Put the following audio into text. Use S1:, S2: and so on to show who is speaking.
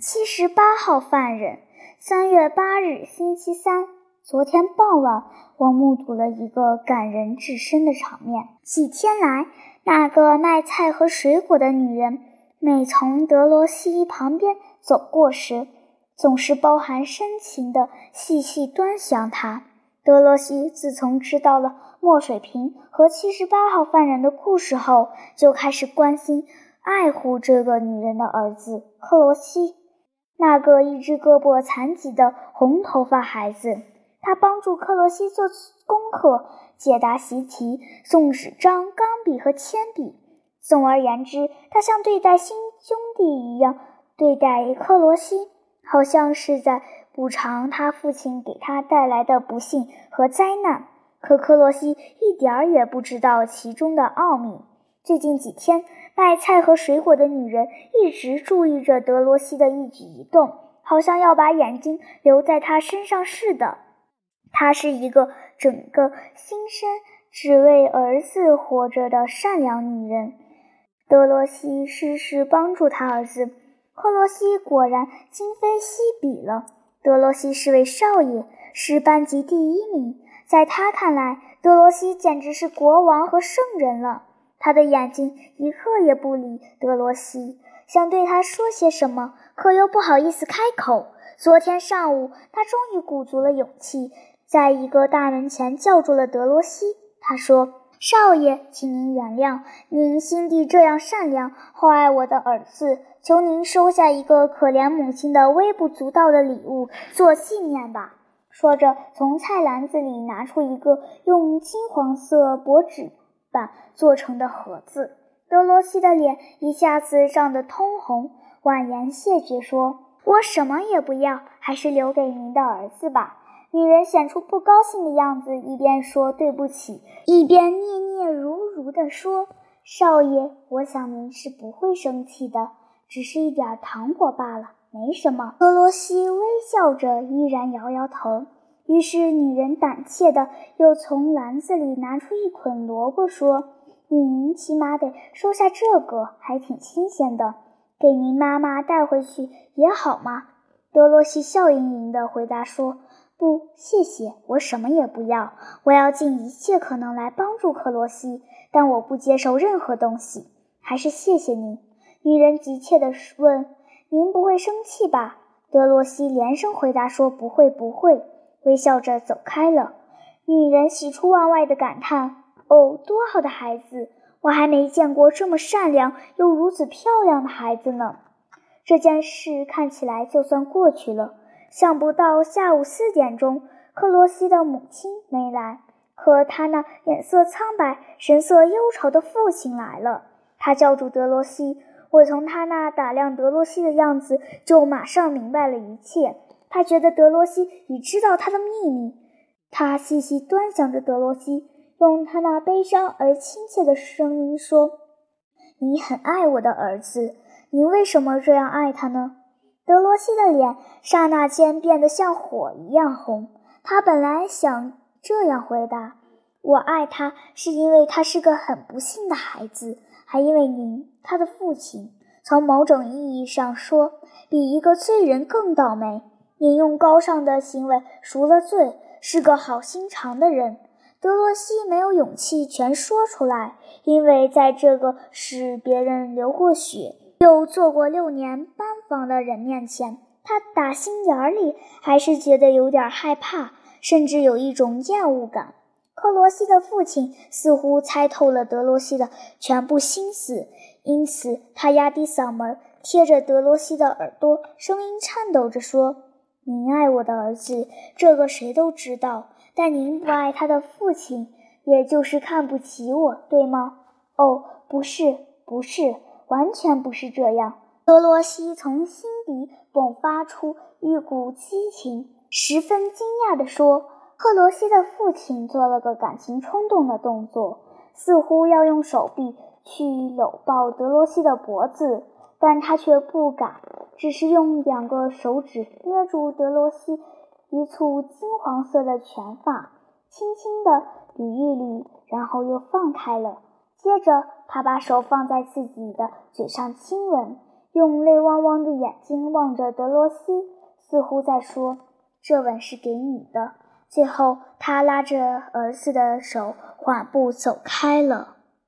S1: 七十八号犯人，三月八日，星期三。昨天傍晚，我目睹了一个感人至深的场面。几天来，那个卖菜和水果的女人，每从德罗西旁边走过时，总是包含深情地细细端详她。德罗西自从知道了墨水瓶和七十八号犯人的故事后，就开始关心、爱护这个女人的儿子克罗西。那个一只胳膊残疾的红头发孩子，他帮助克罗西做功课、解答习题、送纸张、钢笔和铅笔。总而言之，他像对待亲兄弟一样对待克罗西，好像是在补偿他父亲给他带来的不幸和灾难。可克罗西一点儿也不知道其中的奥秘。最近几天。卖菜和水果的女人一直注意着德罗西的一举一动，好像要把眼睛留在他身上似的。她是一个整个心身只为儿子活着的善良女人。德罗西事事帮助他儿子，克罗西果然今非昔比了。德罗西是位少爷，是班级第一名，在他看来，德罗西简直是国王和圣人了。他的眼睛一刻也不离德罗西，想对他说些什么，可又不好意思开口。昨天上午，他终于鼓足了勇气，在一个大门前叫住了德罗西。他说：“少爷，请您原谅，您心地这样善良，厚爱我的儿子，求您收下一个可怜母亲的微不足道的礼物，做纪念吧。”说着，从菜篮子里拿出一个用金黄色薄纸。板做成的盒子，德罗西的脸一下子涨得通红，婉言谢绝说：“我什么也不要，还是留给您的儿子吧。”女人显出不高兴的样子，一边说对不起，一边嗫嗫如如地说：“少爷，我想您是不会生气的，只是一点糖果罢了，没什么。”德罗西微笑着，依然摇摇头。于是，女人胆怯的又从篮子里拿出一捆萝卜，说：“您起码得收下这个，还挺新鲜的，给您妈妈带回去也好嘛。”德罗西笑盈盈地回答说：“不，谢谢，我什么也不要。我要尽一切可能来帮助克罗西，但我不接受任何东西。还是谢谢您。”女人急切地问：“您不会生气吧？”德罗西连声回答说：“不会，不会。”微笑着走开了。女人喜出望外的感叹：“哦，多好的孩子！我还没见过这么善良又如此漂亮的孩子呢。”这件事看起来就算过去了。想不到下午四点钟，克罗西的母亲没来，可他那脸色苍白、神色忧愁的父亲来了。他叫住德罗西，我从他那打量德罗西的样子，就马上明白了一切。他觉得德罗西已知道他的秘密。他细细端详着德罗西，用他那悲伤而亲切的声音说：“你很爱我的儿子，你为什么这样爱他呢？”德罗西的脸刹那间变得像火一样红。他本来想这样回答：“我爱他，是因为他是个很不幸的孩子，还因为您，他的父亲，从某种意义上说，比一个罪人更倒霉。”你用高尚的行为赎了罪，是个好心肠的人。德罗西没有勇气全说出来，因为在这个使别人流过血又做过六年班房的人面前，他打心眼里还是觉得有点害怕，甚至有一种厌恶感。克罗西的父亲似乎猜透了德罗西的全部心思，因此他压低嗓门，贴着德罗西的耳朵，声音颤抖着说。您爱我的儿子，这个谁都知道。但您不爱他的父亲，也就是看不起我，对吗？哦，不是，不是，完全不是这样。德罗西从心底迸发出一股激情，十分惊讶地说：“克罗西的父亲做了个感情冲动的动作，似乎要用手臂去搂抱德罗西的脖子。”但他却不敢，只是用两个手指捏住德罗西一簇金黄色的卷发，轻轻地捋一捋，然后又放开了。接着，他把手放在自己的嘴上亲吻，用泪汪汪的眼睛望着德罗西，似乎在说：“这吻是给你的。”最后，他拉着儿子的手缓步走开了。